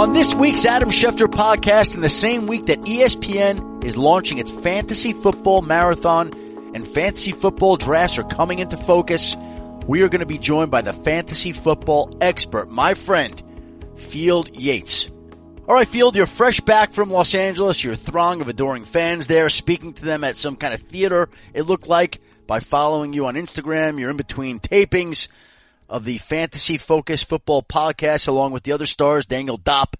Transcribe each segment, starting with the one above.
On this week's Adam Schefter podcast, in the same week that ESPN is launching its fantasy football marathon and fantasy football drafts are coming into focus, we are going to be joined by the fantasy football expert, my friend, Field Yates. All right, Field, you're fresh back from Los Angeles. You're throng of adoring fans there, speaking to them at some kind of theater, it looked like, by following you on Instagram. You're in between tapings of the Fantasy Focus Football Podcast along with the other stars, Daniel Dopp,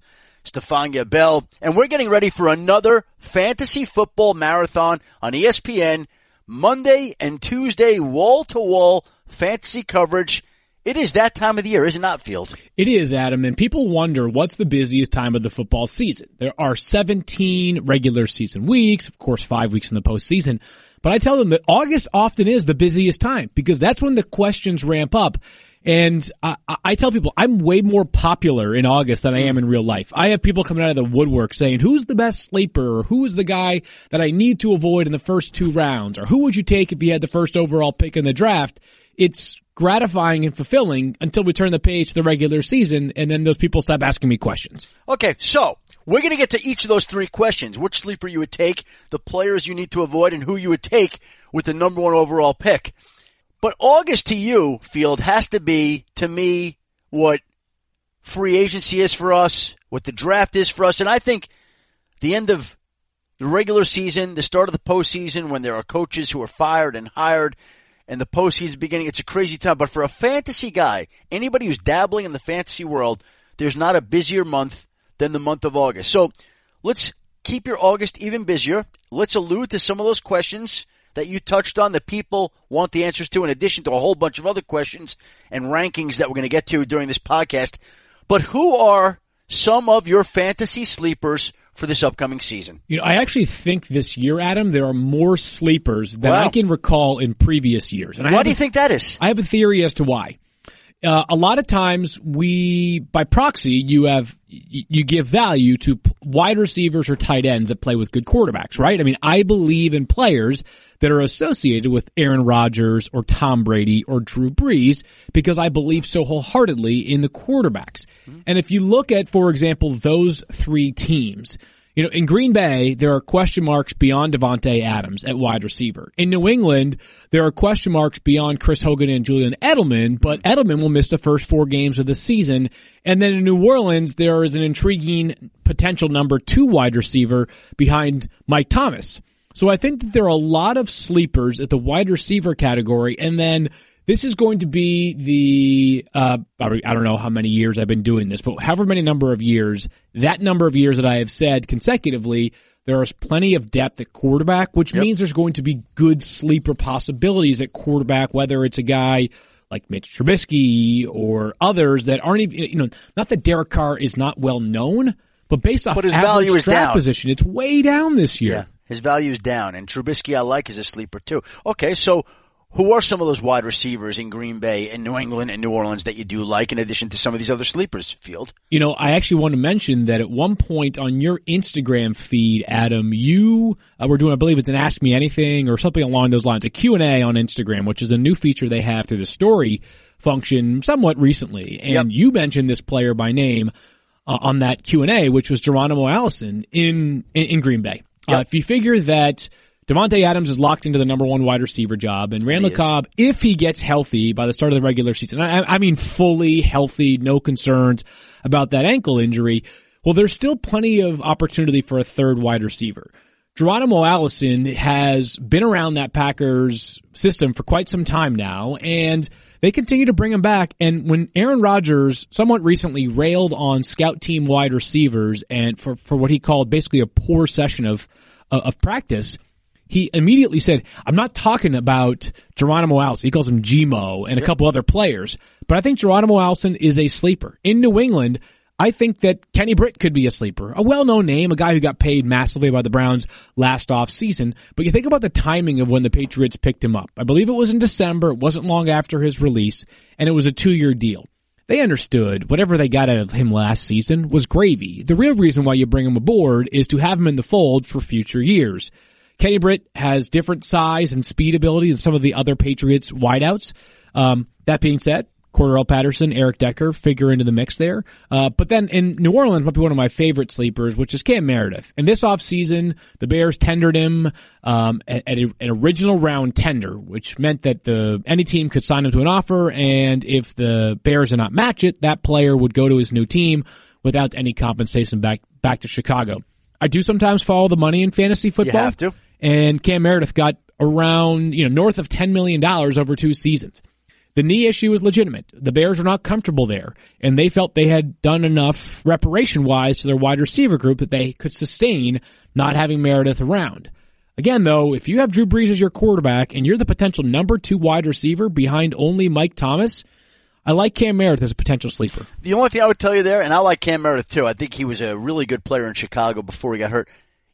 Stephania Bell, and we're getting ready for another Fantasy Football Marathon on ESPN Monday and Tuesday, wall to wall fantasy coverage. It is that time of the year, is it not, Field? It is, Adam, and people wonder what's the busiest time of the football season. There are 17 regular season weeks, of course, five weeks in the postseason. But I tell them that August often is the busiest time because that's when the questions ramp up. And I, I tell people I'm way more popular in August than I am in real life. I have people coming out of the woodwork saying, who's the best sleeper or who is the guy that I need to avoid in the first two rounds or who would you take if you had the first overall pick in the draft? It's gratifying and fulfilling until we turn the page to the regular season and then those people stop asking me questions. Okay, so we're going to get to each of those three questions. Which sleeper you would take, the players you need to avoid, and who you would take with the number one overall pick. But August to you, Field, has to be, to me, what free agency is for us, what the draft is for us, and I think the end of the regular season, the start of the postseason, when there are coaches who are fired and hired, and the postseason beginning, it's a crazy time. But for a fantasy guy, anybody who's dabbling in the fantasy world, there's not a busier month than the month of August. So let's keep your August even busier. Let's allude to some of those questions that you touched on that people want the answers to in addition to a whole bunch of other questions and rankings that we're going to get to during this podcast. But who are some of your fantasy sleepers for this upcoming season? You know, I actually think this year, Adam, there are more sleepers than Wow. I can recall in previous years. And Why do you think that is? I have a theory as to why. Uh, a lot of times we, by proxy, you have, you give value to wide receivers or tight ends that play with good quarterbacks, right? I mean, I believe in players that are associated with Aaron Rodgers or Tom Brady or Drew Brees because I believe so wholeheartedly in the quarterbacks. And if you look at, for example, those three teams, you know, in Green Bay, there are question marks beyond Davante Adams at wide receiver. In New England, there are question marks beyond Chris Hogan and Julian Edelman, but Edelman will miss the first four games of the season. And then in New Orleans, there is an intriguing potential number two wide receiver behind Mike Thomas. So I think that there are a lot of sleepers at the wide receiver category. And then this is going to be the, uh, I don't know how many years I've been doing this, but however many number of years, that number of years that I have said consecutively, there is plenty of depth at quarterback, which Yep. means there's going to be good sleeper possibilities at quarterback, whether it's a guy like Mitch Trubisky or others that aren't even, you know, not that Derek Carr is not well known, but based off But his value is down. position, it's way down this year. Yeah, his value is down, and Trubisky I like as a sleeper too. Okay, so who are some of those wide receivers in Green Bay and New England and New Orleans that you do like, in addition to some of these other sleepers? Field. You know, I actually want to mention that at one point on your Instagram feed, Adam, you uh, were doing, I believe it's an Ask Me Anything or something along those lines, a Q&A on Instagram, which is a new feature they have through the story function somewhat recently. And Yep. you mentioned this player by name uh, on that Q&A, which was Geronimo Allison in, in, in Green Bay. Uh, if you figure that Davante Adams is locked into the number one wide receiver job, and Randall. Cobb, if he gets healthy by the start of the regular season, I, I mean fully healthy, no concerns about that ankle injury. Well, there's still plenty of opportunity for a third wide receiver. Geronimo Allison has been around that Packers system for quite some time now, and they continue to bring him back. And when Aaron Rodgers somewhat recently railed on scout team wide receivers and for, for what he called basically a poor session of, of practice, he immediately said, I'm not talking about Geronimo Allison. He calls him Gmo and a couple other players. But I think Geronimo Allison is a sleeper. In New England, I think that Kenny Britt could be a sleeper. A well-known name, a guy who got paid massively by the Browns last off season. But you think about the timing of when the Patriots picked him up. I believe it was in December. It wasn't long after his release and it was a two-year deal. They understood whatever they got out of him last season was gravy. The real reason why you bring him aboard is to have him in the fold for future years. Kenny Britt has different size and speed ability than some of the other Patriots wideouts. Um, that being said, Cordarrelle Patterson, Eric Decker figure into the mix there. Uh, but then in New Orleans, might be one of my favorite sleepers, which is Cam Meredith. And this offseason, the Bears tendered him um, at, at a, an original round tender, which meant that the any team could sign him to an offer, and if the Bears did not match it, that player would go to his new team without any compensation back back to Chicago. I do sometimes follow the money in fantasy football. You have to. And Cam Meredith got around, you know, north of $10 million over two seasons. The knee issue was legitimate. The Bears were not comfortable there, and they felt they had done enough reparation wise to their wide receiver group that they could sustain not having Meredith around. Again, though, if you have Drew Brees as your quarterback and you're the potential number two wide receiver behind only Mike Thomas, I like Cam Meredith as a potential sleeper. The only thing I would tell you there, and I like Cam Meredith too. I think he was a really good player in Chicago before he got hurt.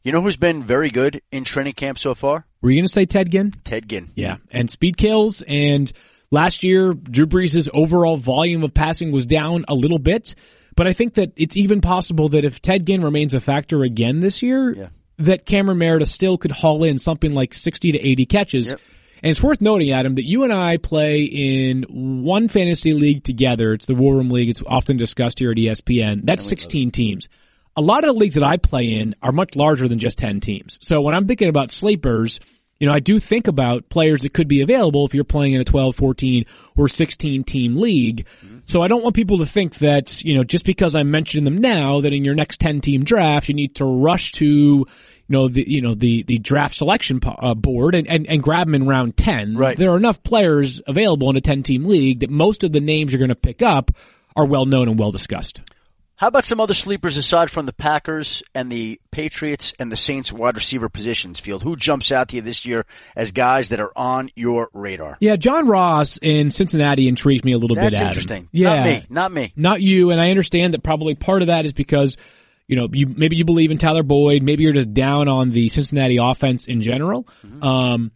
You know who's been very good in training camp so far? Were you going to say Ted Ginn? Ted Ginn. Yeah, and speed kills. And last year, Drew Brees' overall volume of passing was down a little bit. But I think that it's even possible that if Ted Ginn remains a factor again this year, Yeah. that Cameron Meredith still could haul in something like 60 to 80 catches. Yep. And it's worth noting, Adam, that you and I play in one fantasy league together. It's the War Room League. It's often discussed here at ESPN. That's 16 teams. A lot of the leagues that I play in are much larger than just 10 teams. So when I'm thinking about sleepers, you know, I do think about players that could be available if you're playing in a 12, 14, or 16 team league. So I don't want people to think that, you know, just because I'm mentioning them now, that in your next 10 team draft, you need to rush to, you know, the, you know, the, the draft selection uh, board and, and, and grab them in round 10. Right. There are enough players available in a 10 team league that most of the names you're going to pick up are well known and well discussed. How about some other sleepers aside from the Packers and the Patriots and the Saints wide receiver positions, Field? Who jumps out to you this year as guys that are on your radar? Yeah, John Ross in Cincinnati intrigued me a little bit. That's Adam. interesting. Yeah, Not me. Not me. not you. And I understand that probably part of that is because, you know, you maybe you believe in Tyler Boyd, maybe you're just down on the Cincinnati offense in general. Um,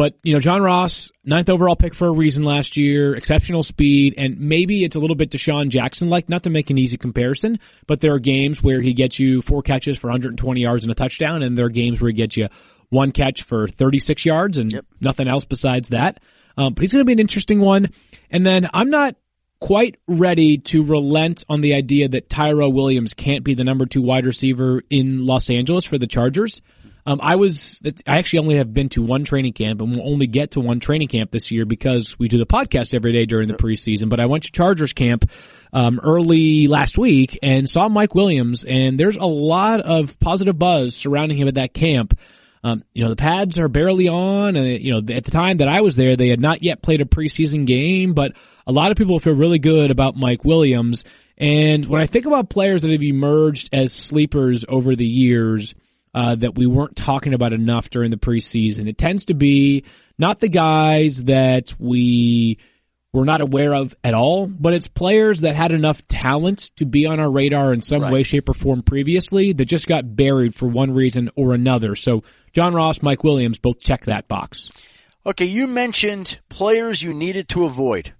but you know, John Ross, ninth overall pick for a reason last year, exceptional speed, and maybe it's a little bit DeSean Jackson like, not to make an easy comparison, but there are games where he gets you four catches for 120 yards and a touchdown, and there are games where he gets you one catch for 36 yards and Yep. nothing else besides that. Um, but he's going to be an interesting one. And then I'm not quite ready to relent on the idea that Tyrell Williams can't be the number two wide receiver in Los Angeles for the Chargers. Um, I was, I actually only have been to one training camp and will only get to one training camp this year because we do the podcast every day during the preseason. But I went to Chargers camp, um, early last week and saw Mike Williams and there's a lot of positive buzz surrounding him at that camp. Um, you know, the pads are barely on and, you know, at the time that I was there, they had not yet played a preseason game, but a lot of people feel really good about Mike Williams. And when I think about players that have emerged as sleepers over the years, uh, that we weren't talking about enough during the preseason, it tends to be not the guys that we were not aware of at all, but it's players that had enough talent to be on our radar in some Right. way, shape, or form previously that just got buried for one reason or another. So John Ross, Mike Williams both check that box. Okay, you mentioned players you needed to avoid.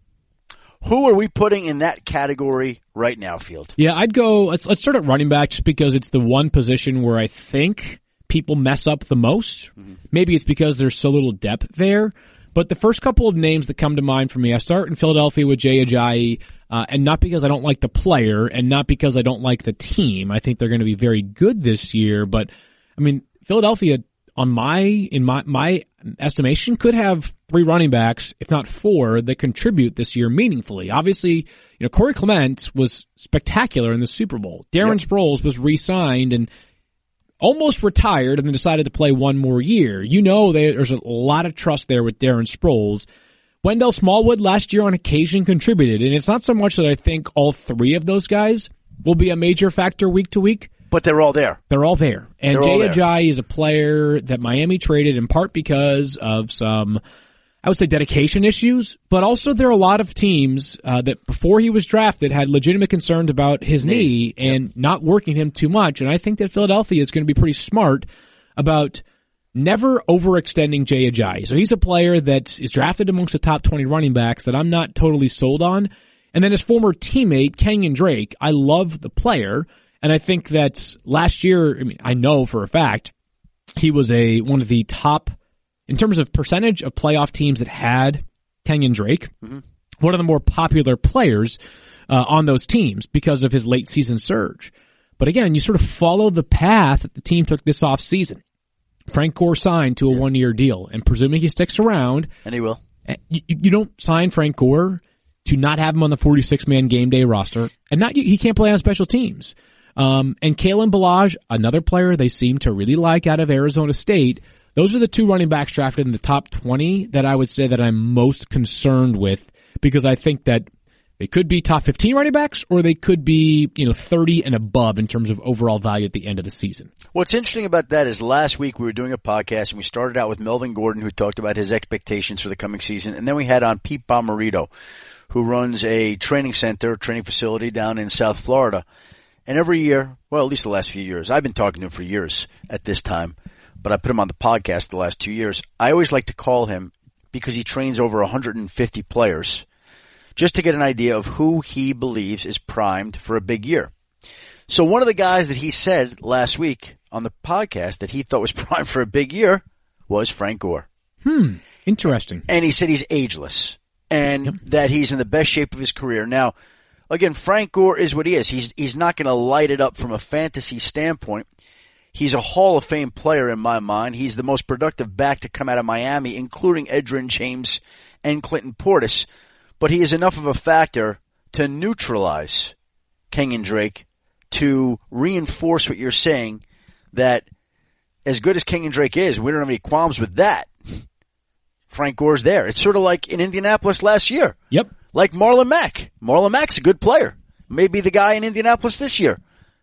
Who are we putting in that category right now, Field? Yeah, I'd go. Let's let's start at running back just because it's the one position where I think people mess up the most. Maybe it's because there's so little depth there. But the first couple of names that come to mind for me, I start in Philadelphia with Jay Ajayi, uh, and not because I don't like the player, and not because I don't like the team. I think they're going to be very good this year. But I mean, Philadelphia, on my in my my estimation, could have three running backs, if not four, that contribute this year meaningfully. Obviously, you know Corey Clement was spectacular in the Super Bowl. Darren Sproles was re-signed and almost retired and then decided to play one more year. You know there's a lot of trust there with Darren Sproles. Wendell Smallwood last year on occasion contributed, and it's not so much that I think all three of those guys will be a major factor week to week. But they're all there. They're all there. And They're Jay. Ajayi is a player that Miami traded in part because of some, I would say dedication issues, but also there are a lot of teams uh, that before he was drafted had legitimate concerns about his knee, and not working him too much. And I think that Philadelphia is going to be pretty smart about never overextending Jay Ajayi. So he's a player that is drafted amongst the top 20 running backs that I'm not totally sold on. And then his former teammate, Kenyan Drake, I love the player. And I think that last year, I mean, I know for a fact, he was a, one of the top, in terms of percentage of playoff teams that had Kenyan Drake, one of the more popular players uh, on those teams because of his late season surge. But again, you sort of follow the path that the team took this off season. Frank Gore signed to a one year deal, and presuming he sticks around, And he will. you, you don't sign Frank Gore to not have him on the 46 man game day roster, and not he can't play on special teams. Um, and Kalen Ballage, another player they seem to really like out of Arizona State. Those are the two running backs drafted in the top 20 that I would say that I'm most concerned with because I think that they could be top 15 running backs or they could be, you know, 30 and above in terms of overall value at the end of the season. What's interesting about that is last week we were doing a podcast and we started out with Melvin Gordon who talked about his expectations for the coming season. And then we had on Pete Bommarito who runs a training center, training facility down in South Florida. And every year, well, at least the last few years, I've been talking to him for years at this time, but I put him on the podcast the last two years. I always like to call him because he trains over 150 players just to get an idea of who he believes is primed for a big year. So one of the guys that he said last week on the podcast that he thought was primed for a big year was Frank Gore. Hmm. Interesting. And he said he's ageless and that he's in the best shape of his career. Now, again, Frank Gore is what he is. He's, he's not going to light it up from a fantasy standpoint. He's a Hall of Fame player in my mind. He's the most productive back to come out of Miami, including Edgerrin James and Clinton Portis. But he is enough of a factor to neutralize Kenyan Drake to reinforce what you're saying that as good as Kenyan Drake is, we don't have any qualms with that. Frank Gore's there. It's sort of like in Indianapolis last year. Yep. Like Marlon Mack. Marlon Mack's a good player. Maybe the guy in Indianapolis this year.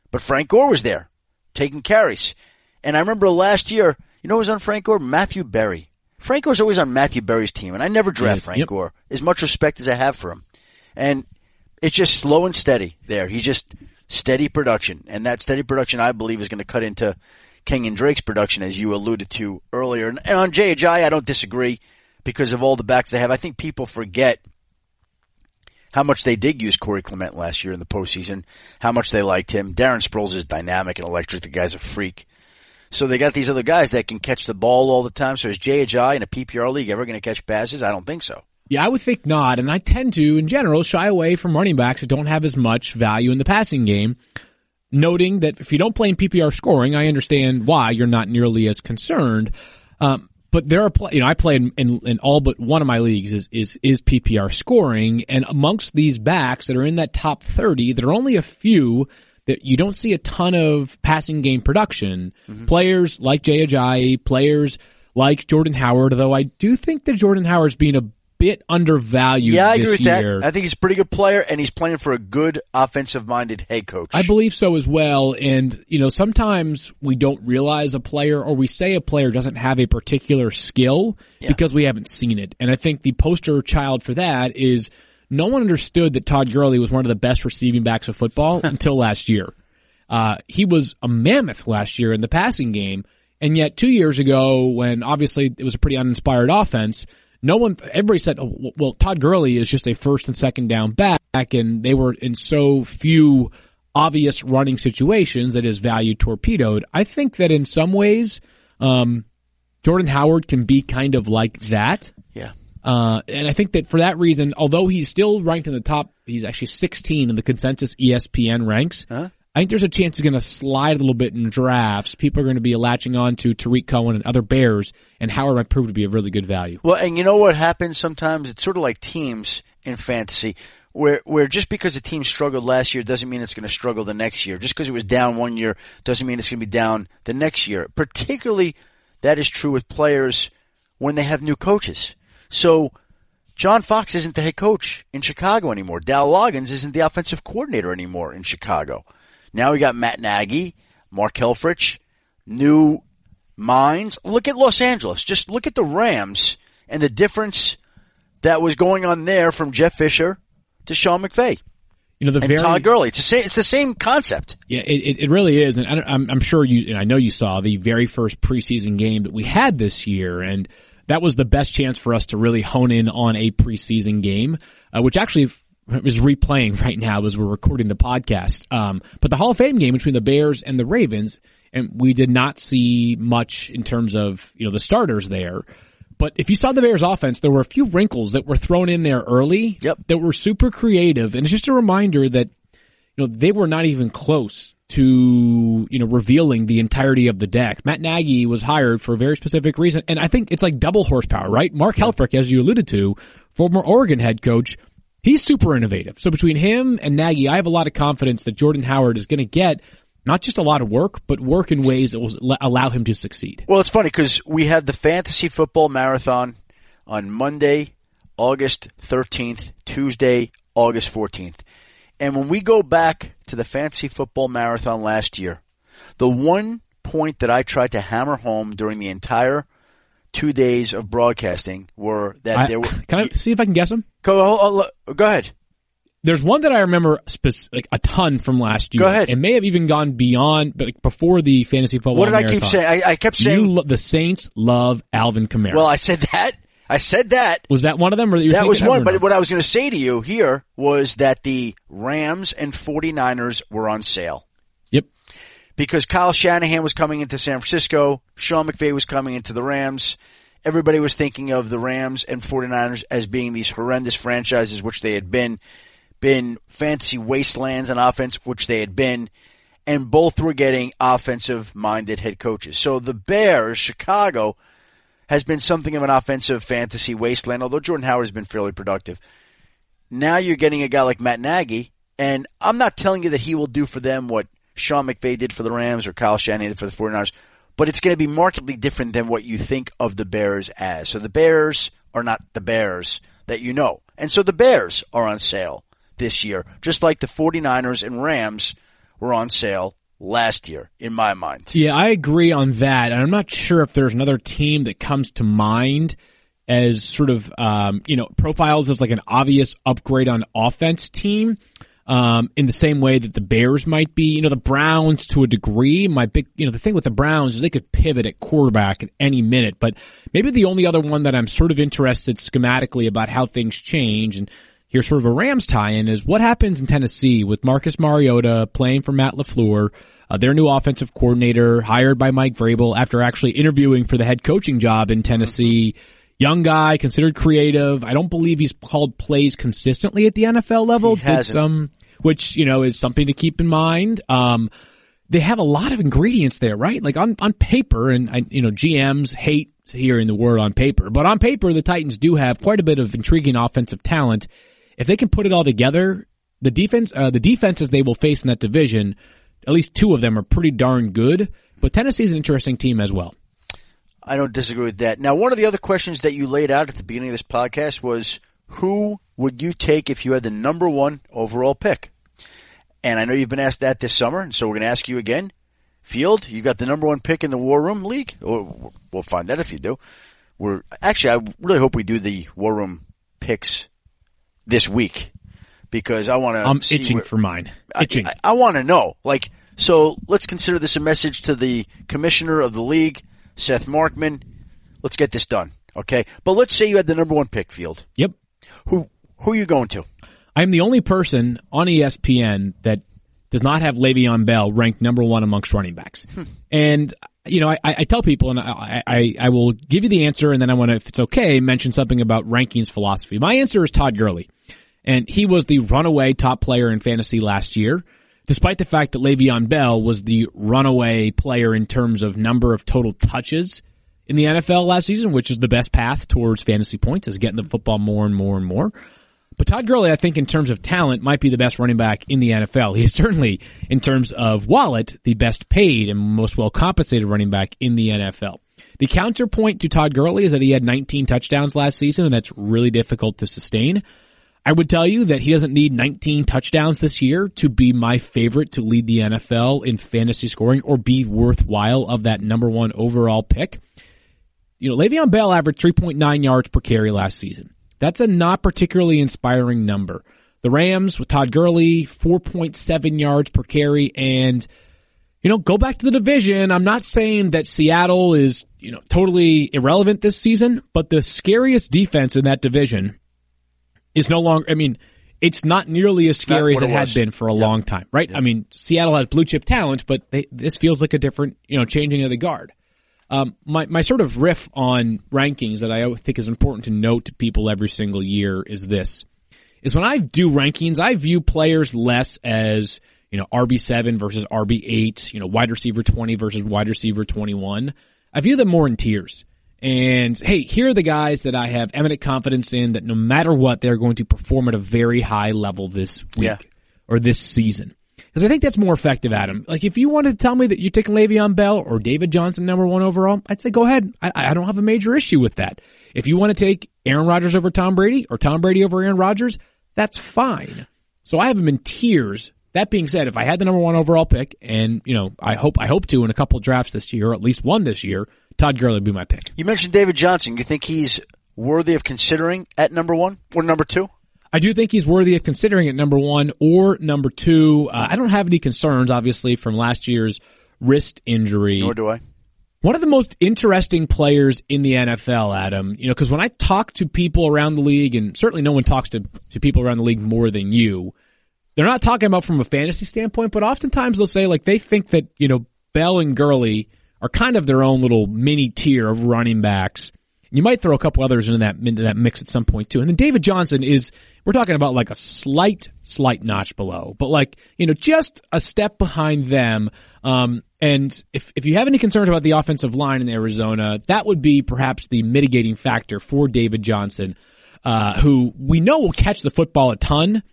But Frank Gore was there, taking carries. And I remember last year, you know who was on Frank Gore? Matthew Berry. Frank Gore's always on Matthew Berry's team, and I never draft Yes, Frank yep. Gore. As much respect as I have for him. And it's just slow and steady there. He's just steady production. And that steady production, I believe, is going to cut into Kenyan Drake's production, as you alluded to earlier. And on J.J., I don't disagree because of all the backs they have. I think people forget how much they did use Corey Clement last year in the postseason, how much they liked him. Darren Sproles is dynamic and electric. The guy's a freak. So they got these other guys that can catch the ball all the time. So is J.J. in a PPR league ever going to catch passes? I don't think so. Yeah, I would think not. And I tend to, in general, shy away from running backs that don't have as much value in the passing game. Noting that if you don't play in PPR scoring, I understand why you're not nearly as concerned. Um, but there are, pl- you know, I play in, in, in all but one of my leagues is, is, is PPR scoring. And amongst these backs that are in that top 30, there are only a few that you don't see a ton of passing game production. Mm-hmm. Players like Jay Ajayi, players like Jordan Howard, though I do think that Jordan Howard's being a bit undervalued Yeah, I agree with year. that. I think he's a pretty good player, and he's playing for a good offensive-minded head coach. I believe so as well. And, you know, sometimes we don't realize a player or we say a player doesn't have a particular skill Yeah. because we haven't seen it. And I think the poster child for that is no one understood that Todd Gurley was one of the best receiving backs of football until last year. Uh, he was a mammoth last year in the passing game. And yet two years ago, when obviously it was a pretty uninspired offense, no one, everybody said, oh, well, Todd Gurley is just a first and second down back, and they were in so few obvious running situations that his value torpedoed. I think that in some ways, um, Jordan Howard can be kind of like that. yeah. Uh, and I think that for that reason, although he's still ranked in the top, he's actually 16 in the consensus ESPN ranks. Huh? I think there's a chance he's going to slide a little bit in drafts. People are going to be latching on to Tarik Cohen and other Bears, and Howard might prove to be a really good value. Well, and you know what happens sometimes? It's sort of like teams in fantasy, where where just because a team struggled last year doesn't mean it's going to struggle the next year. Just because it was down one year doesn't mean it's going to be down the next year. Particularly, that is true with players when they have new coaches. So, John Fox isn't the head coach in Chicago anymore. Dowell Loggains isn't the offensive coordinator anymore in Chicago. Now we got Matt Nagy, Mark Helfrich, new minds. Look at Los Angeles. Just look at the Rams and the difference that was going on there from Jeff Fisher to Sean McVay You know, the and very, Todd Gurley. It's the same. It's the same concept. Yeah, it, it, really is, and I, I'm sure you, and I know you saw the very first preseason game that we had this year, and that was the best chance for us to really hone in on a preseason game, uh, which actually is replaying right now as we're recording the podcast. Um, but the Hall of Fame game between the Bears and the Ravens, and we did not see much in terms of you know the starters there. But if you saw the Bears offense, there were a few wrinkles that were thrown in there early Yep. that were super creative. And it's just a reminder that, you know, they were not even close to, you know, revealing the entirety of the deck. Matt Nagy was hired for a very specific reason. And I think it's like double horsepower, right? Mark Helfrich, as you alluded to, former Oregon head coach, he's super innovative. So between him and Nagy, I have a lot of confidence that Jordan Howard is going to get not just a lot of work, but work in ways that will allow him to succeed. Well, it's funny because we have the fantasy football marathon on Monday, August 13th, Tuesday, August 14th. And when we go back to the fantasy football marathon last year, the one point that I tried to hammer home during the entire two days of broadcasting were that I, there were. can I see if I can guess them? Go, oh, oh, go ahead. There's one that I remember like a ton from last year. Go ahead. It may have even gone beyond, but like before the fantasy football. What did I keep saying? I, I kept saying. lo- the Saints love Alvin Kamara. well, I said that. I said that. was that one of them? Or were That was one, but what I was going to say to you here was that the Rams and 49ers were on sale. Because Kyle Shanahan was coming into San Francisco, Sean McVay was coming into the Rams. Everybody was thinking of the Rams and 49ers as being these horrendous franchises, which they had been, been fantasy wastelands on offense, which they had been, and both were getting offensive minded head coaches. So the Bears, Chicago, has been something of an offensive fantasy wasteland, although Jordan Howard has been fairly productive. Now you're getting a guy like Matt Nagy, and I'm not telling you that he will do for them what Sean McVay did for the Rams or Kyle Shanahan did for the 49ers, but it's going to be markedly different than what you think of the Bears as. So the Bears are not the Bears that you know. And so the Bears are on sale this year, just like the 49ers and Rams were on sale last year, in my mind. Yeah, I agree on that. And I'm not sure if there's another team that comes to mind as sort of, um, you know, profiles as like an obvious upgrade on offense team. Um, in the same way that the Bears might be, you know, the Browns to a degree. My big, you know, the thing with the Browns is they could pivot at quarterback at any minute, but maybe the only other one that I'm sort of interested schematically about how things change and here's sort of a Rams tie-in is what happens in Tennessee with Marcus Mariota playing for Matt LaFleur, uh, their new offensive coordinator hired by Mike Vrabel after actually interviewing for the head coaching job in Tennessee. Young guy, considered creative. I don't believe he's called plays consistently at the NFL level. He Did some, which, you know, is something to keep in mind. Um, they have a lot of ingredients there, right? Like on, on paper, and I, you know, GMs hate hearing the word on paper, but on paper, the Titans do have quite a bit of intriguing offensive talent. If they can put it all together, the defense, uh, the defenses they will face in that division, at least two of them are pretty darn good. But Tennessee's an interesting team as well. I don't disagree with that. Now, one of the other questions that you laid out at the beginning of this podcast was who would you take if you had the number one overall pick? And I know you've been asked that this summer, and so we're going to ask you again. Field, you got the number one pick in the War Room League? Or we'll find that if you do. We're actually, I really hope we do the War Room picks this week because I want to. I'm itching for mine. Itching. I, I, want to know. Like, so let's consider this a message to the commissioner of the league, Seth Markman. Let's get this done, okay? But let's say you had the number one pick, Field. yep. Who who are you going to? I'm the only person on ESPN that does not have Le'Veon Bell ranked number one amongst running backs. Hmm. and you know, I, I tell people, and I, I, I will give you the answer, and then I want to, if it's okay, mention something about rankings philosophy. My answer is Todd Gurley, and he was the runaway top player in fantasy last year, despite the fact that Le'Veon Bell was the runaway player in terms of number of total touches in the NFL last season, which is the best path towards fantasy points, is getting the football more and more and more. But Todd Gurley, I think in terms of talent, might be the best running back in the NFL. He is certainly, in terms of wallet, the best paid and most well compensated running back in the NFL. The counterpoint to Todd Gurley is that he had 19 touchdowns last season, and that's really difficult to sustain. I would tell you that he doesn't need 19 touchdowns this year to be my favorite to lead the NFL in fantasy scoring or be worthwhile of that number one overall pick. You know, Le'Veon Bell averaged 3.9 yards per carry last season. That's a not particularly inspiring number. The Rams with Todd Gurley, 4.7 yards per carry and you know, go back to the division. I'm not saying that Seattle is, you know, totally irrelevant this season, but the scariest defense in that division is no longer, I mean, it's not nearly as scary as it, it had been for a long time, right? I mean, Seattle has blue chip talent, but they, this feels like a different, you know, changing of the guard. Um, my, my sort of riff on rankings that I think is important to note to people every single year is this, is when I do rankings, I view players less as, you know, RB7 versus RB8, you know, wide receiver 20 versus wide receiver 21. I view them more in tiers. And hey, here are the guys that I have eminent confidence in that no matter what, they're going to perform at a very high level this week Yeah. or this season. Because I think that's more effective, Adam. Like if you wanted to tell me that you're taking Le'Veon Bell or David Johnson number one overall, I'd say go ahead. I, I don't have a major issue with that. If you want to take Aaron Rodgers over Tom Brady or Tom Brady over Aaron Rodgers, that's fine. So I have them in tiers. That being said, if I had the number one overall pick, and you know, I hope I hope to in a couple drafts this year, or at least one this year, Todd Gurley would be my pick. You mentioned David Johnson. You think he's worthy of considering at number one or number two? I do think he's worthy of considering at number one or number two. Uh, I don't have any concerns, obviously, from last year's wrist injury. Nor do I. One of the most interesting players in the NFL, Adam, you know, because when I talk to people around the league, and certainly no one talks to, to people around the league more than you, they're not talking about from a fantasy standpoint, but oftentimes they'll say like they think that, you know, Bell and Gurley are kind of their own little mini tier of running backs. You might throw a couple others into that into that mix at some point too. And then David Johnson is we're talking about like a slight slight notch below, but like you know just a step behind them. Um, and if if you have any concerns about the offensive line in Arizona, that would be perhaps the mitigating factor for David Johnson, uh, who we know will catch the football a ton.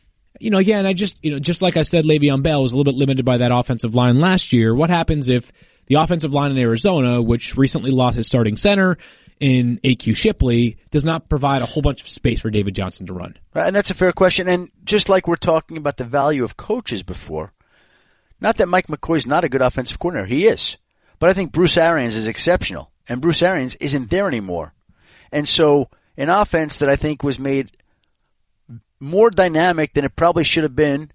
You know, again, I just you know just like I said, Le'Veon Bell was a little bit limited by that offensive line last year. What happens if the offensive line in Arizona, which recently lost his starting center in AQ Shipley, does not provide a whole bunch of space for David Johnson to run. And that's a fair question. And just like we're talking about the value of coaches before, not that Mike McCoy's not a good offensive coordinator. He is. But I think Bruce Arians is exceptional. And Bruce Arians isn't there anymore. And so an offense that I think was made more dynamic than it probably should have been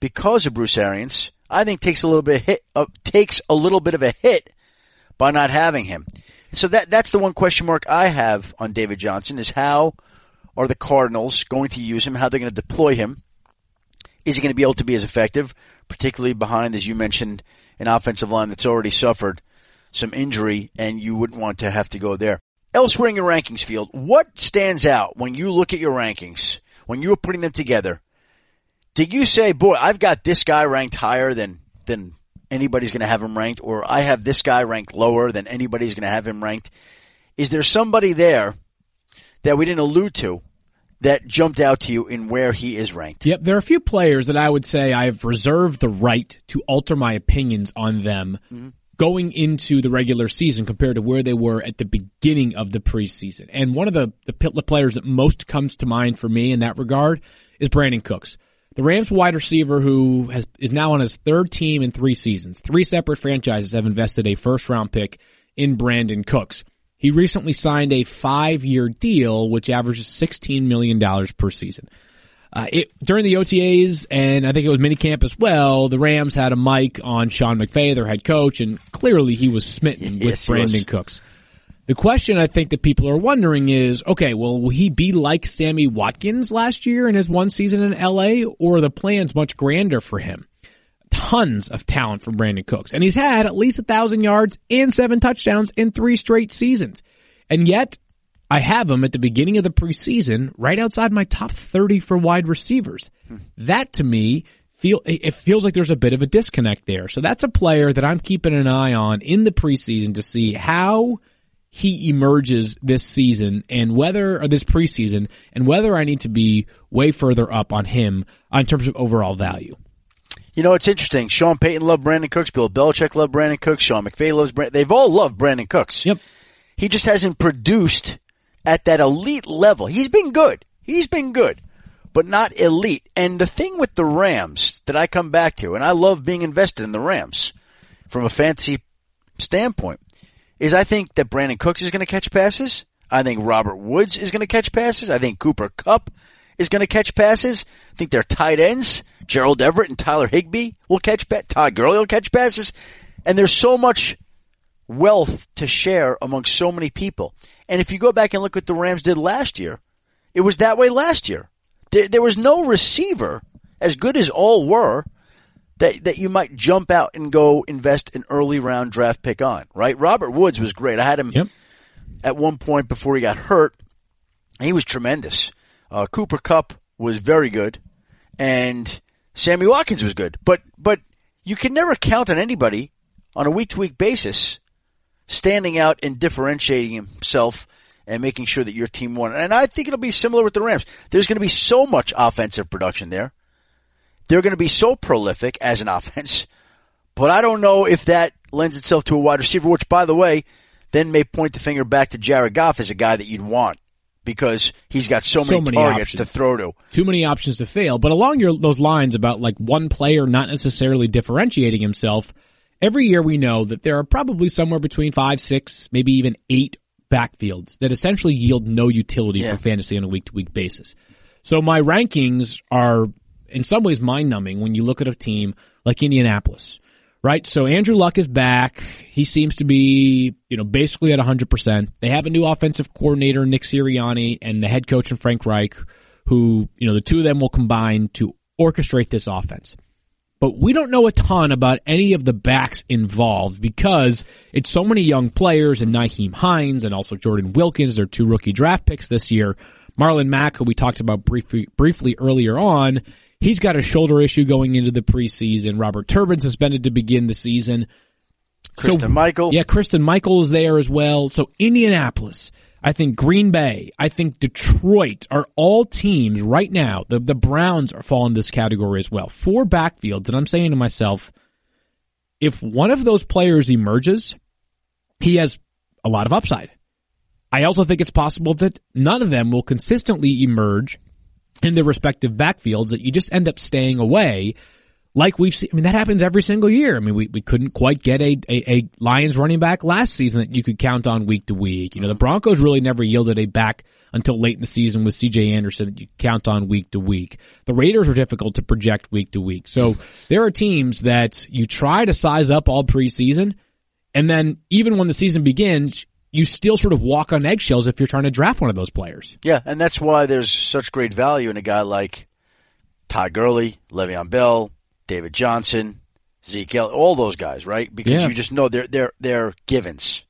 because of Bruce Arians, I think takes a little bit of hit, uh, takes a little bit of a hit by not having him. So that that's the one question mark I have on David Johnson is how are the Cardinals going to use him? How they're going to deploy him? Is he going to be able to be as effective, particularly behind, as you mentioned, an offensive line that's already suffered some injury, and you wouldn't want to have to go there. Elsewhere in your rankings field, what stands out when you look at your rankings when you were putting them together? Did you say, "Boy, I've got this guy ranked higher than than anybody's going to have him ranked," or "I have this guy ranked lower than anybody's going to have him ranked"? Is there somebody there that we didn't allude to that jumped out to you in where he is ranked? Yep, there are a few players that I would say I've reserved the right to alter my opinions on them mm-hmm. going into the regular season compared to where they were at the beginning of the preseason. And one of the, the players that most comes to mind for me in that regard is Brandin Cooks. The Rams wide receiver who has is now on his third team in three seasons. Three separate franchises have invested a first round pick in Brandin Cooks. He recently signed a five year deal which averages $16 million per season. Uh, it, during the OTAs and I think it was minicamp as well, the Rams had a mic on Sean McVay, their head coach, and clearly he was smitten with Yes, he. Brandin Cooks. The question I think that people are wondering is, okay, well, will he be like Sammy Watkins last year in his one season in LA, or the plans much grander for him? Tons of talent from Brandin Cooks, and he's had at least a thousand yards and seven touchdowns in three straight seasons. And yet, I have him at the beginning of the preseason right outside my top 30 for wide receivers. That to me feel it feels like there's a bit of a disconnect there. So that's a player that I'm keeping an eye on in the preseason to see how he emerges this season and whether or this preseason and whether I need to be way further up on him in terms of overall value. You know, it's interesting. Sean Payton loved Brandin Cooks. Bill Belichick loved Brandin Cooks. Sean McVay loves Brandin. They've all loved Brandin Cooks. Yep. He just hasn't produced at that elite level. He's been good. He's been good, but not elite. And the thing with the Rams that I come back to, and I love being invested in the Rams from a fantasy standpoint, is I think that Brandin Cooks is going to catch passes. I think Robert Woods is going to catch passes. I think Cooper Kupp is going to catch passes. I think their tight ends, Gerald Everett and Tyler Higbee, will catch passes. Todd Gurley will catch passes. And there's so much wealth to share among so many people. And if you go back and look what the Rams did last year, it was that way last year. There, there was no receiver, as good as all were, that that you might jump out and go invest an early round draft pick on, right? Robert Woods was great. I had him Yep. at one point before he got hurt. He was tremendous. Uh, Cooper Kupp was very good, and Sammy Watkins was good. But but you can never count on anybody on a week to week basis standing out and differentiating himself and making sure that your team won. And I think it'll be similar with the Rams. There's going to be so much offensive production there. They're going to be so prolific as an offense, but I don't know if that lends itself to a wide receiver, which by the way, then may point the finger back to Jared Goff as a guy that you'd want because he's got so, So many, many targets options. to throw to. Too many options to fail. But along your, those lines about like one player not necessarily differentiating himself, every year we know that there are probably somewhere between five, six, maybe even eight backfields that essentially yield no utility Yeah. for fantasy on a week to week basis. So my rankings are in some ways mind numbing when you look at a team like Indianapolis, right? So Andrew Luck is back. He seems to be, you know, basically at 100%. They have a new offensive coordinator, Nick Sirianni, and the head coach, and Frank Reich, who, you know, the two of them will combine to orchestrate this offense. But we don't know a ton about any of the backs involved because it's so many young players and Nyheim Hines and also Jordan Wilkins, their two rookie draft picks this year. Marlon Mack, who we talked about briefly, briefly earlier on, he's got a shoulder issue going into the preseason. Robert Turbin suspended to begin the season. Christine Michael. Yeah, Christine Michael is there as well. So Indianapolis, I think Green Bay, I think Detroit are all teams right now. The the Browns are falling in this category as well. Four backfields, and I'm saying to myself, if one of those players emerges, he has a lot of upside. I also think it's possible that none of them will consistently emerge in their respective backfields that you just end up staying away like we've seen. I mean, that happens every single year. I mean, we, we couldn't quite get a, a, a Lions running back last season that you could count on week to week. You know, the uh-huh. Broncos really never yielded a back until late in the season with CJ Anderson that you count on week to week. The Raiders are difficult to project week to week. So there are teams that you try to size up all preseason and then even when the season begins, you still sort of walk on eggshells if you're trying to draft one of those players. Yeah, and that's why there's such great value in a guy like Todd Gurley, Le'Veon Bell, David Johnson, Zeke all those guys, right? Because Yeah. you just know they're they're they're givens.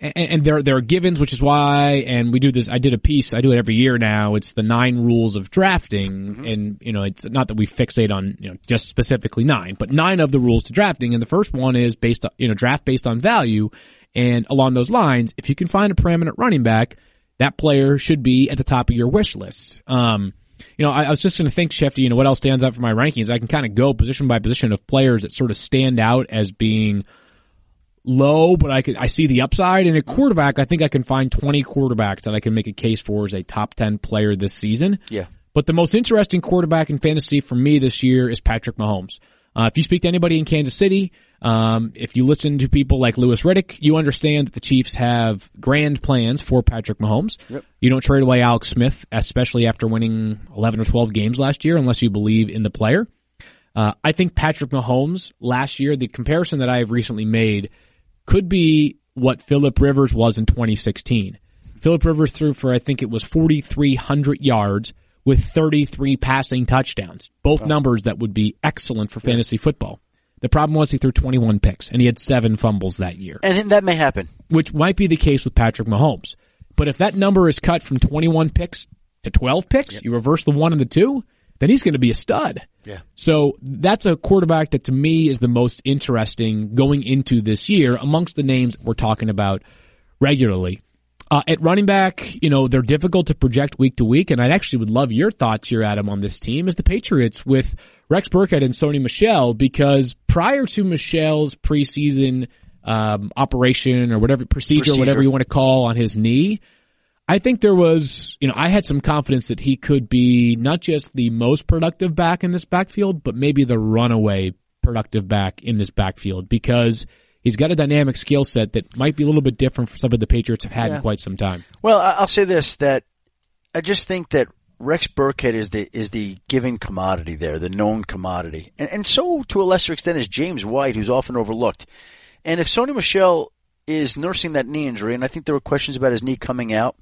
and, and there there are givens, which is why, and we do this. I did a piece. I do it every year now. It's the nine rules of drafting, mm-hmm. and you know, it's not that we fixate on you know just specifically nine, but nine of the rules to drafting. And the first one is based on you know draft based on value, and along those lines, if you can find a preeminent running back, that player should be at the top of your wish list. Um, you know, I, I was just going to think, Schefty, you know, what else stands out for my rankings? I can kind of go position by position of players that sort of stand out as being low, but I could I see the upside. And a quarterback, I think I can find 20 quarterbacks that I can make a case for as a top 10 player this season. Yeah. But the most interesting quarterback in fantasy for me this year is Patrick Mahomes. Uh, if you speak to anybody in Kansas City, um, if you listen to people like Louis Riddick, you understand that the Chiefs have grand plans for Patrick Mahomes. Yep. You don't trade away Alex Smith, especially after winning 11 or 12 games last year, unless you believe in the player. Uh, I think Patrick Mahomes last year, the comparison that I have recently made could be what Philip Rivers was in 2016. Philip Rivers threw for, I think it was 4,300 yards with 33 passing touchdowns. Both numbers that would be excellent for fantasy football. The problem was he threw 21 picks and he had seven fumbles that year, And that may happen. which might be the case with Patrick Mahomes. But if that number is cut from 21 picks to 12 picks, you reverse the one and the two, then he's going to be a stud. Yeah. So that's a quarterback that to me is the most interesting going into this year amongst the names we're talking about regularly. Uh, at running back, you know, they're difficult to project week to week, and I actually would love your thoughts here, Adam, on this team is the Patriots with Rex Burkhead and Sony Michel, because prior to Michel's preseason um, operation or whatever procedure, Procedure. whatever you want to call on his knee, I think there was, you know, I had some confidence that he could be not just the most productive back in this backfield, but maybe the runaway productive back in this backfield because he's got a dynamic skill set that might be a little bit different from some of the Patriots have had Yeah. in quite some time. Well, I- I'll say this: that I just think that Rex Burkhead is the is the given commodity there, the known commodity, and, and so to a lesser extent is James White, who's often overlooked. And if Sony Michel is nursing that knee injury, and I think there were questions about his knee coming out.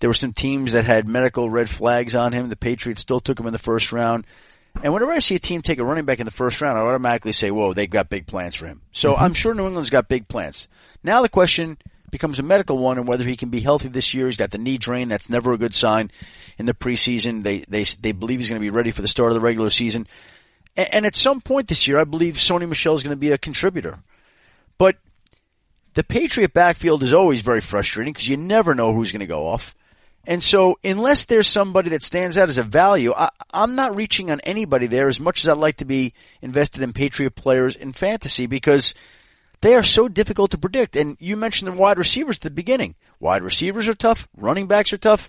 There were some teams that had medical red flags on him. The Patriots still took him in the first round. And whenever I see a team take a running back in the first round, I automatically say, whoa, they've got big plans for him. So mm-hmm. I'm sure New England's got big plans. Now the question becomes a medical one and whether he can be healthy this year. He's got the knee drain. That's never a good sign in the preseason. They, they, they believe he's going to be ready for the start of the regular season. And, and at some point this year, I believe Sony Michel is going to be a contributor. But the Patriot backfield is always very frustrating because you never know who's going to go off. And so unless there's somebody that stands out as a value, I, I'm not reaching on anybody there as much as I'd like to be invested in Patriot players in fantasy because they are so difficult to predict. And you mentioned the wide receivers at the beginning. Wide receivers are tough. Running backs are tough.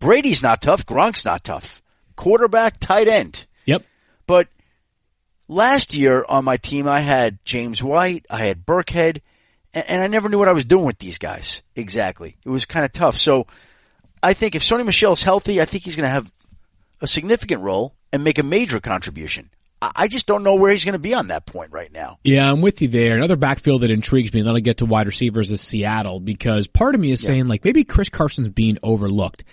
Brady's not tough. Gronk's not tough. Quarterback, tight end. Yep. But last year on my team, I had James White, I had Burkhead, and, and I never knew what I was doing with these guys exactly. It was kind of tough. So I think if Sony Michel's healthy, I think he's going to have a significant role and make a major contribution. I I just don't know where he's going to be on that point right now. Yeah, I'm with you there. Another backfield that intrigues me, and then I'll get to wide receivers is Seattle because part of me is saying like maybe Chris Carson's being overlooked.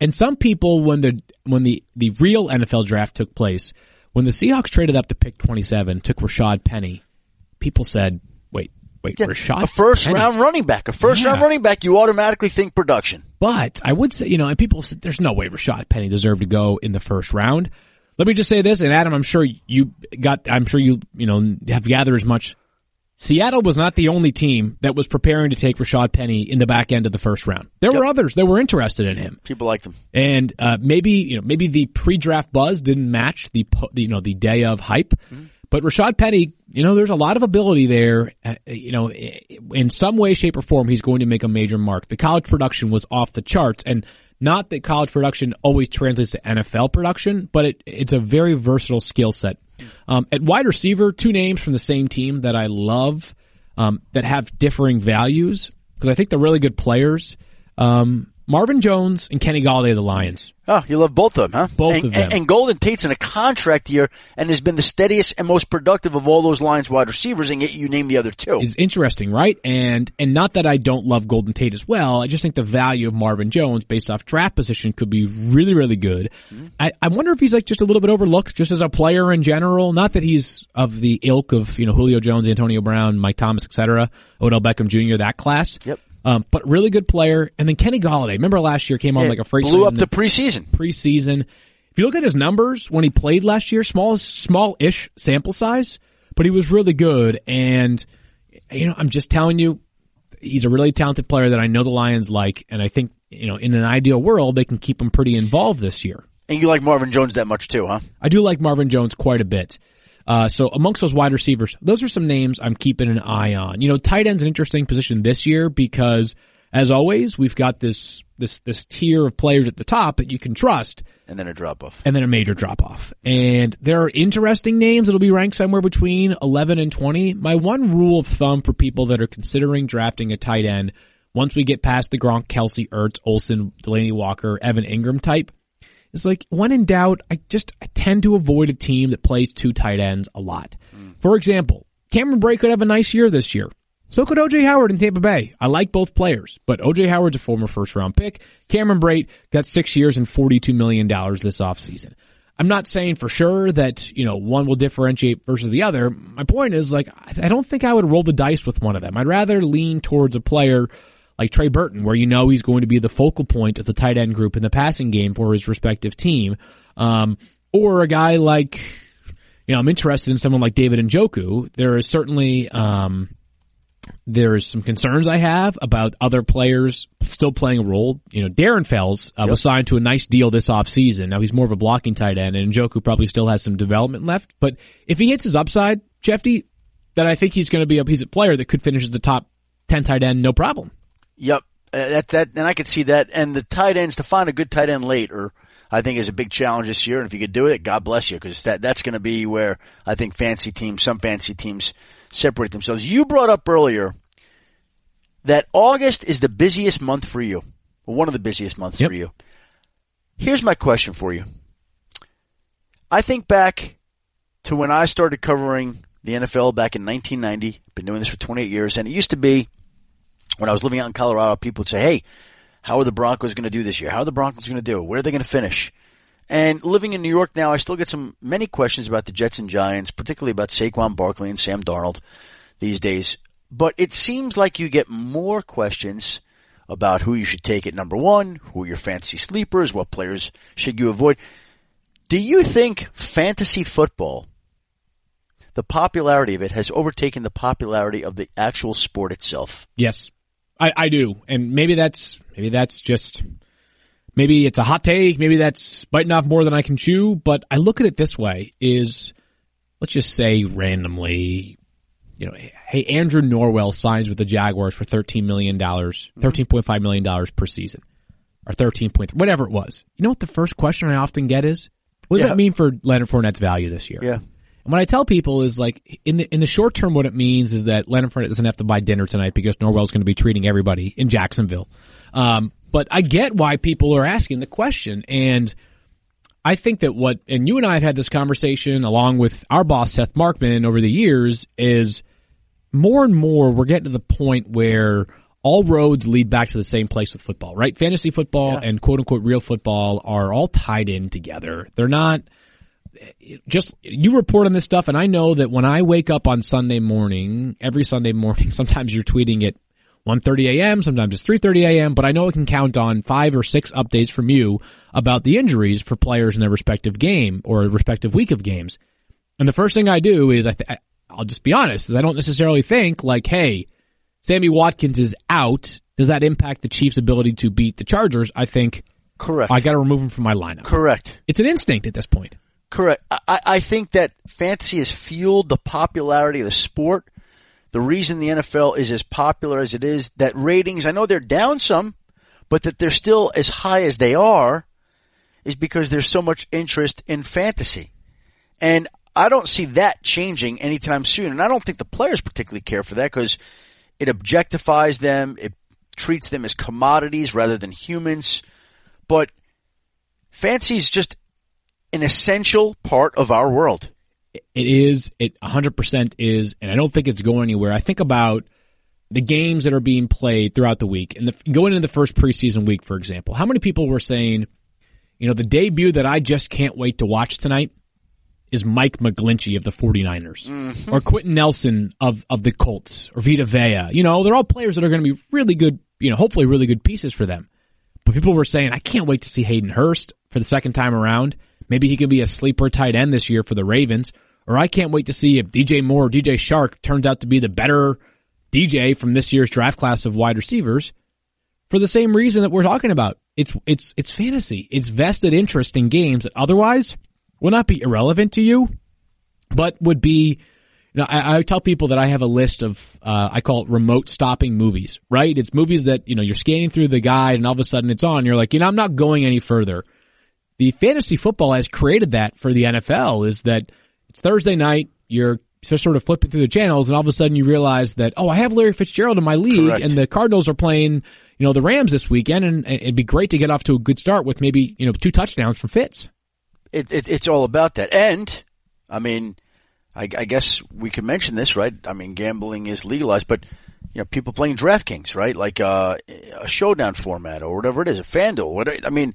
And some people when the when the the real NFL draft took place, when the Seahawks traded up to pick 27, took Rashad Penny, people said, "Wait, Yeah, Rashad a first Penny. round running back, a first round running back, you automatically think production. But I would say, you know, and people said there's no way Rashad Penny deserved to go in the first round. Let me just say this, and Adam, I'm sure you got, I'm sure you, you know, have gathered as much. Seattle was not the only team that was preparing to take Rashad Penny in the back end of the first round. There were others that were interested in him. People liked him, And uh, maybe you know maybe the pre-draft buzz didn't match the, the you know the day of hype, but Rashad Penny, you know, there's a lot of ability there. Uh, you know, in some way, shape, or form, he's going to make a major mark. The college production was off the charts, and not that college production always translates to NFL production, but it, it's a very versatile skill set. Um, at wide receiver, two names from the same team that I love um, that have differing values because I think they're really good players. Um, Marvin Jones and Kenny Golladay of the Lions. Oh, you love both of them, huh? Both and, of them. And, Golden Tate's in a contract year and has been the steadiest and most productive of all those Lions wide receivers, and yet you name the other two. is interesting, right? And and not that I don't love Golden Tate as well. I just think the value of Marvin Jones based off draft position could be really, really good. Mm-hmm. I, I wonder if he's like just a little bit overlooked just as a player in general. Not that he's of the ilk of, you know, Julio Jones, Antonio Brown, Mike Thomas, etc., Odell Beckham Jr., that class. Yep. Um, but really good player. And then Kenny Golladay. Remember last year came on like a freight blew up the preseason. preseason. If you look at his numbers when he played last year, small, small-ish sample size, but he was really good. And you know, I'm just telling you, he's a really talented player that I know the Lions like, and I think you know, in an ideal world, they can keep him pretty involved this year. And you like Marvin Jones that much too, huh? I do like Marvin Jones quite a bit. Uh, so amongst those wide receivers, those are some names I'm keeping an eye on. You know, tight end's an interesting position this year because, as always, we've got this this this tier of players at the top that you can trust, And then a drop off. and then a major drop off. And there are interesting names that'll be ranked somewhere between 11 and 20. My one rule of thumb for people that are considering drafting a tight end, once we get past the Gronk, Kelce, Ertz, Olsen, Delanie Walker, Evan Engram type, is like when in doubt, I just I tend to avoid a team that plays two tight ends a lot. Mm. For example, Cameron Brate could have a nice year this year. So could OJ Howard in Tampa Bay. I like both players, but OJ Howard's a former first round pick. Cameron Brate got six years and $42 million this offseason. I'm not saying for sure that, you know, one will differentiate versus the other. My point is like, I don't think I would roll the dice with one of them. I'd rather lean towards a player like Trey Burton, where you know he's going to be the focal point of the tight end group in the passing game for his respective team. Um, or a guy like, you know, I'm interested in someone like David Njoku. There is certainly, um, there's some concerns I have about other players still playing a role. You know, Darren Fells uh, was signed to a nice deal this offseason. Now he's more of a blocking tight end, and Njoku probably still has some development left. But if he hits his upside, Schefty, then I think he's going to be a piece of player that could finish as the top 10 tight end, no problem. Yep. Uh, that that and I could see that. And the tight ends to find a good tight end late, or I think is a big challenge this year. And if you could do it, God bless you, because that that's going to be where I think fancy teams, some fancy teams, separate themselves. You brought up earlier that August is the busiest month for you, or one of the busiest months Yep. for you. Here's my question for you. I think back to when I started covering the NFL back in 1990. Been doing this for 28 years, and it used to be when I was living out in Colorado, people would say, "Hey, how are the Broncos going to do this year? How are the Broncos going to do? Where are they going to finish?" And living in New York now, I still get some many questions about the Jets and Giants, particularly about Saquon Barkley and Sam Darnold these days. But it seems like you get more questions about who you should take at number one, who are your fantasy sleepers, what players should you avoid. Do you think fantasy football, the popularity of it, has overtaken the popularity of the actual sport itself? Yes, I, I do, and maybe that's maybe that's just maybe it's a hot take. Maybe that's biting off more than I can chew. But I look at it this way: is let's just say randomly, you know, hey, Andrew Norwell signs with the Jaguars for thirteen million dollars, mm-hmm. thirteen point five million dollars per season, or thirteen point whatever it was. You know what the first question I often get is, what does Yeah. that mean for Leonard Fournette's value this year? Yeah. And what I tell people is like in the in the short term, what it means is that Leonard Fournette doesn't have to buy dinner tonight because Norwell's going to be treating everybody in Jacksonville. Um, but I get why people are asking the question, and I think that what and you and I have had this conversation along with our boss Seth Markman over the years is more and more we're getting to the point where all roads lead back to the same place with football, right? Fantasy football and quote unquote real football are all tied in together. They're not just you report on this stuff and I know that when I wake up on Sunday morning, every Sunday morning, sometimes you're tweeting at 1:30 a.m., sometimes it's 3:30 a.m., but I know I can count on 5 or 6 updates from you about the injuries for players in their respective game or respective week of games. And the first thing I do is I th- I'll just be honest, is I don't necessarily think like, hey, Sammy Watkins is out. Does that impact the Chiefs' ability to beat the Chargers? I think Correct. I got to remove him from my lineup. Correct. It's an instinct at this point. Correct. I, I think that fantasy has fueled the popularity of the sport. The reason the NFL is as popular as it is, that ratings, I know they're down some, but that they're still as high as they are, is because there's so much interest in fantasy. And I don't see that changing anytime soon. And I don't think the players particularly care for that because it objectifies them. It treats them as commodities rather than humans. But fantasy is just an essential part of our world. It is. It 100% is, and I don't think it's going anywhere. I think about the games that are being played throughout the week, and the, going into the first preseason week, for example. How many people were saying, you know, the debut that I just can't wait to watch tonight is Mike McGlinchey of the 49ers, mm-hmm. or Quenton Nelson of of the Colts, or Vita Vea. You know, they're all players that are going to be really good. You know, hopefully really good pieces for them. But people were saying, I can't wait to see Hayden Hurst for the second time around. Maybe he could be a sleeper tight end this year for the Ravens. Or I can't wait to see if DJ Moore or DJ Chark turns out to be the better DJ from this year's draft class of wide receivers for the same reason that we're talking about. It's, it's, it's fantasy. It's vested interest in games that otherwise will not be irrelevant to you, but would be, you know, I, I tell people that I have a list of, uh, I call it remote stopping movies, right? It's movies that, you know, you're scanning through the guide and all of a sudden it's on. You're like, you know, I'm not going any further. The fantasy football has created that for the NFL is that it's Thursday night. You're just sort of flipping through the channels and all of a sudden you realize that, oh, I have Larry Fitzgerald in my league Correct. and the Cardinals are playing, you know, the Rams this weekend and and it'd be great to get off to a good start with maybe, you know, two touchdowns from Fitz. It, it, it's all about that. And, I mean, I, I guess we could mention this, right? I mean, gambling is legalized, but, you know, people playing DraftKings, right? Like, uh, a showdown format or whatever it is, a FanDuel, whatever. I mean,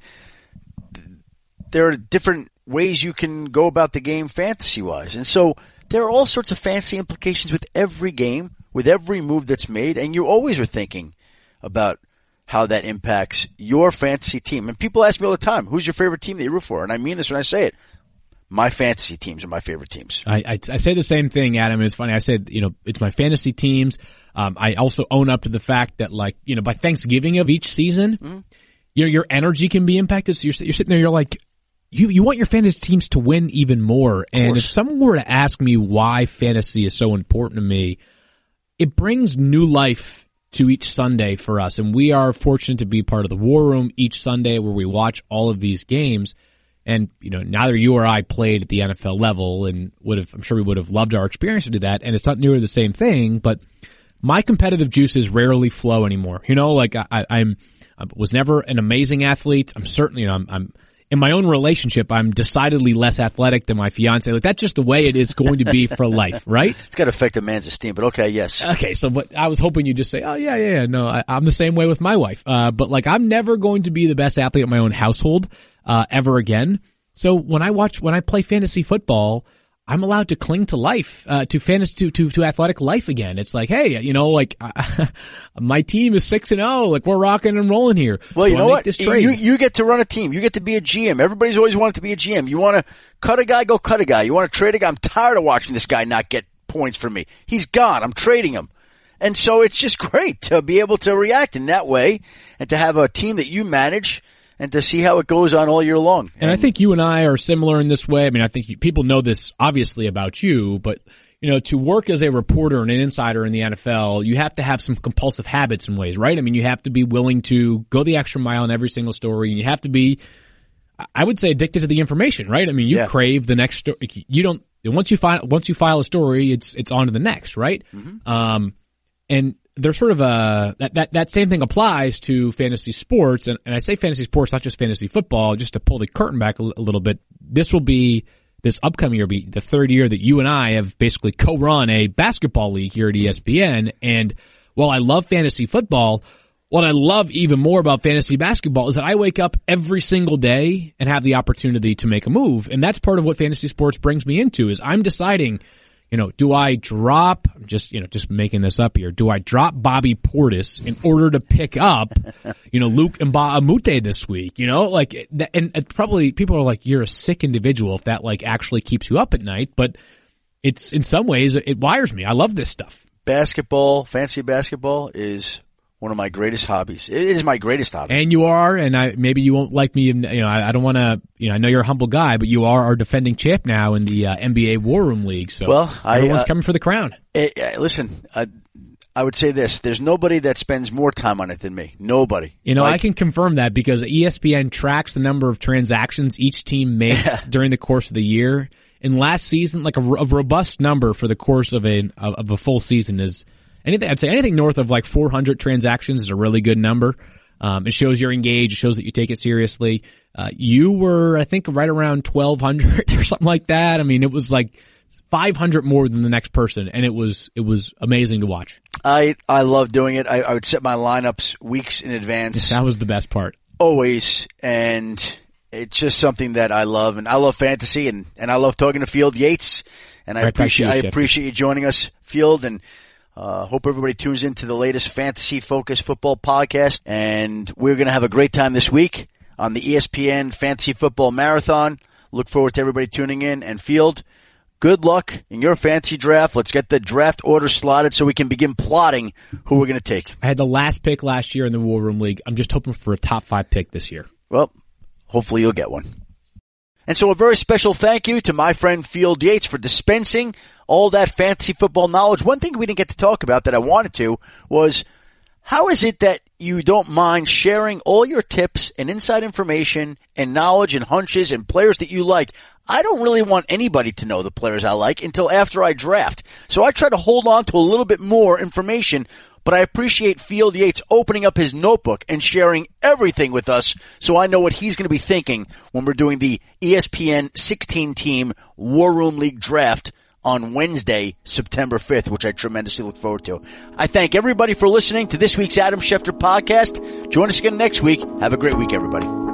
there are different ways you can go about the game fantasy wise. And so there are all sorts of fantasy implications with every game, with every move that's made, and you always are thinking about how that impacts your fantasy team. And people ask me all the time, who's your favorite team that you root for? And I mean this when I say it. My fantasy teams are my favorite teams. I, I, I say the same thing, Adam. It's funny. I said, you know, it's my fantasy teams. Um, I also own up to the fact that, like, you know, by Thanksgiving of each season, you know, your energy can be impacted. So you're, you're sitting there, you're like, you, you want your fantasy teams to win even more. And if someone were to ask me why fantasy is so important to me, it brings new life to each Sunday for us. And we are fortunate to be part of the war room each Sunday where we watch all of these games. And, you know, neither you or I played at the NFL level and would have, I'm sure we would have loved our experience to do that. And it's not nearly the same thing, but my competitive juices rarely flow anymore. You know, like I, I, I'm, I was never an amazing athlete. I'm certainly, you know, I'm, I'm in my own relationship, I'm decidedly less athletic than my fiance. Like that's just the way it is going to be for life, right? It's got to affect a man's esteem, but okay, yes. Okay, so but I was hoping you'd just say, oh yeah, yeah, yeah. No, I, I'm the same way with my wife. Uh, but like I'm never going to be the best athlete in my own household uh, ever again. So when I watch, when I play fantasy football, I'm allowed to cling to life, uh, to fantasy, to, to, to athletic life again. It's like, hey, you know, like, my team is 6 and 0, like we're rocking and rolling here. Well, you know what? You, you get to run a team. You get to be a GM. Everybody's always wanted to be a GM. You want to cut a guy, go cut a guy. You want to trade a guy. I'm tired of watching this guy not get points for me. He's gone. I'm trading him. And so it's just great to be able to react in that way and to have a team that you manage and to see how it goes on all year long. And, and I think you and I are similar in this way. I mean, I think you, people know this obviously about you, but you know, to work as a reporter and an insider in the NFL, you have to have some compulsive habits in ways, right? I mean, you have to be willing to go the extra mile in every single story and you have to be, I would say addicted to the information, right? I mean, you yeah. crave the next story. You don't, once you find, once you file a story, it's, it's on to the next, right? Mm-hmm. Um, and there's sort of a that, that that same thing applies to fantasy sports, and, and I say fantasy sports, not just fantasy football. Just to pull the curtain back a, a little bit, this will be this upcoming year be the third year that you and I have basically co-run a basketball league here at ESPN. And while I love fantasy football, what I love even more about fantasy basketball is that I wake up every single day and have the opportunity to make a move. And that's part of what fantasy sports brings me into is I'm deciding you know, do I drop, I'm just, you know, just making this up here, do I drop Bobby Portis in order to pick up, you know, Luke Mbah a this week, you know, like, and, and probably people are like, you're a sick individual if that like actually keeps you up at night, but it's in some ways, it wires me. I love this stuff. Basketball, fancy basketball is one of my greatest hobbies. It is my greatest hobby. And you are, and I maybe you won't like me. You know, I, I don't want to. You know, I know you're a humble guy, but you are our defending champ now in the uh, NBA War Room League. So well, everyone's I, uh, coming for the crown. It, eh, eh, listen, I, I would say this: there's nobody that spends more time on it than me. Nobody. You know, like, I can confirm that because ESPN tracks the number of transactions each team makes yeah. during the course of the year. And last season, like a, a robust number for the course of a of a full season is anything, I'd say anything north of like 400 transactions is a really good number. Um, it shows you're engaged. It shows that you take it seriously. Uh, you were, I think, right around 1200 or something like that. I mean, it was like 500 more than the next person, and it was it was amazing to watch. I I love doing it. I, I would set my lineups weeks in advance. That was the best part. Always, and it's just something that I love, and I love fantasy, and and I love talking to Field Yates, and I right appreciate you, I appreciate you joining us, Field, and uh, hope everybody tunes into the latest fantasy focused football podcast and we're going to have a great time this week on the ESPN fantasy football marathon. Look forward to everybody tuning in and field. Good luck in your fantasy draft. Let's get the draft order slotted so we can begin plotting who we're going to take. I had the last pick last year in the War Room League. I'm just hoping for a top five pick this year. Well, hopefully you'll get one. And so a very special thank you to my friend Field Yates for dispensing all that fantasy football knowledge. One thing we didn't get to talk about that I wanted to was how is it that you don't mind sharing all your tips and inside information and knowledge and hunches and players that you like? I don't really want anybody to know the players I like until after I draft. So I try to hold on to a little bit more information, but I appreciate Field Yates opening up his notebook and sharing everything with us so I know what he's going to be thinking when we're doing the ESPN 16 team War Room League draft on Wednesday, September 5th, which I tremendously look forward to. I thank everybody for listening to this week's Adam Schefter podcast. Join us again next week. Have a great week, everybody.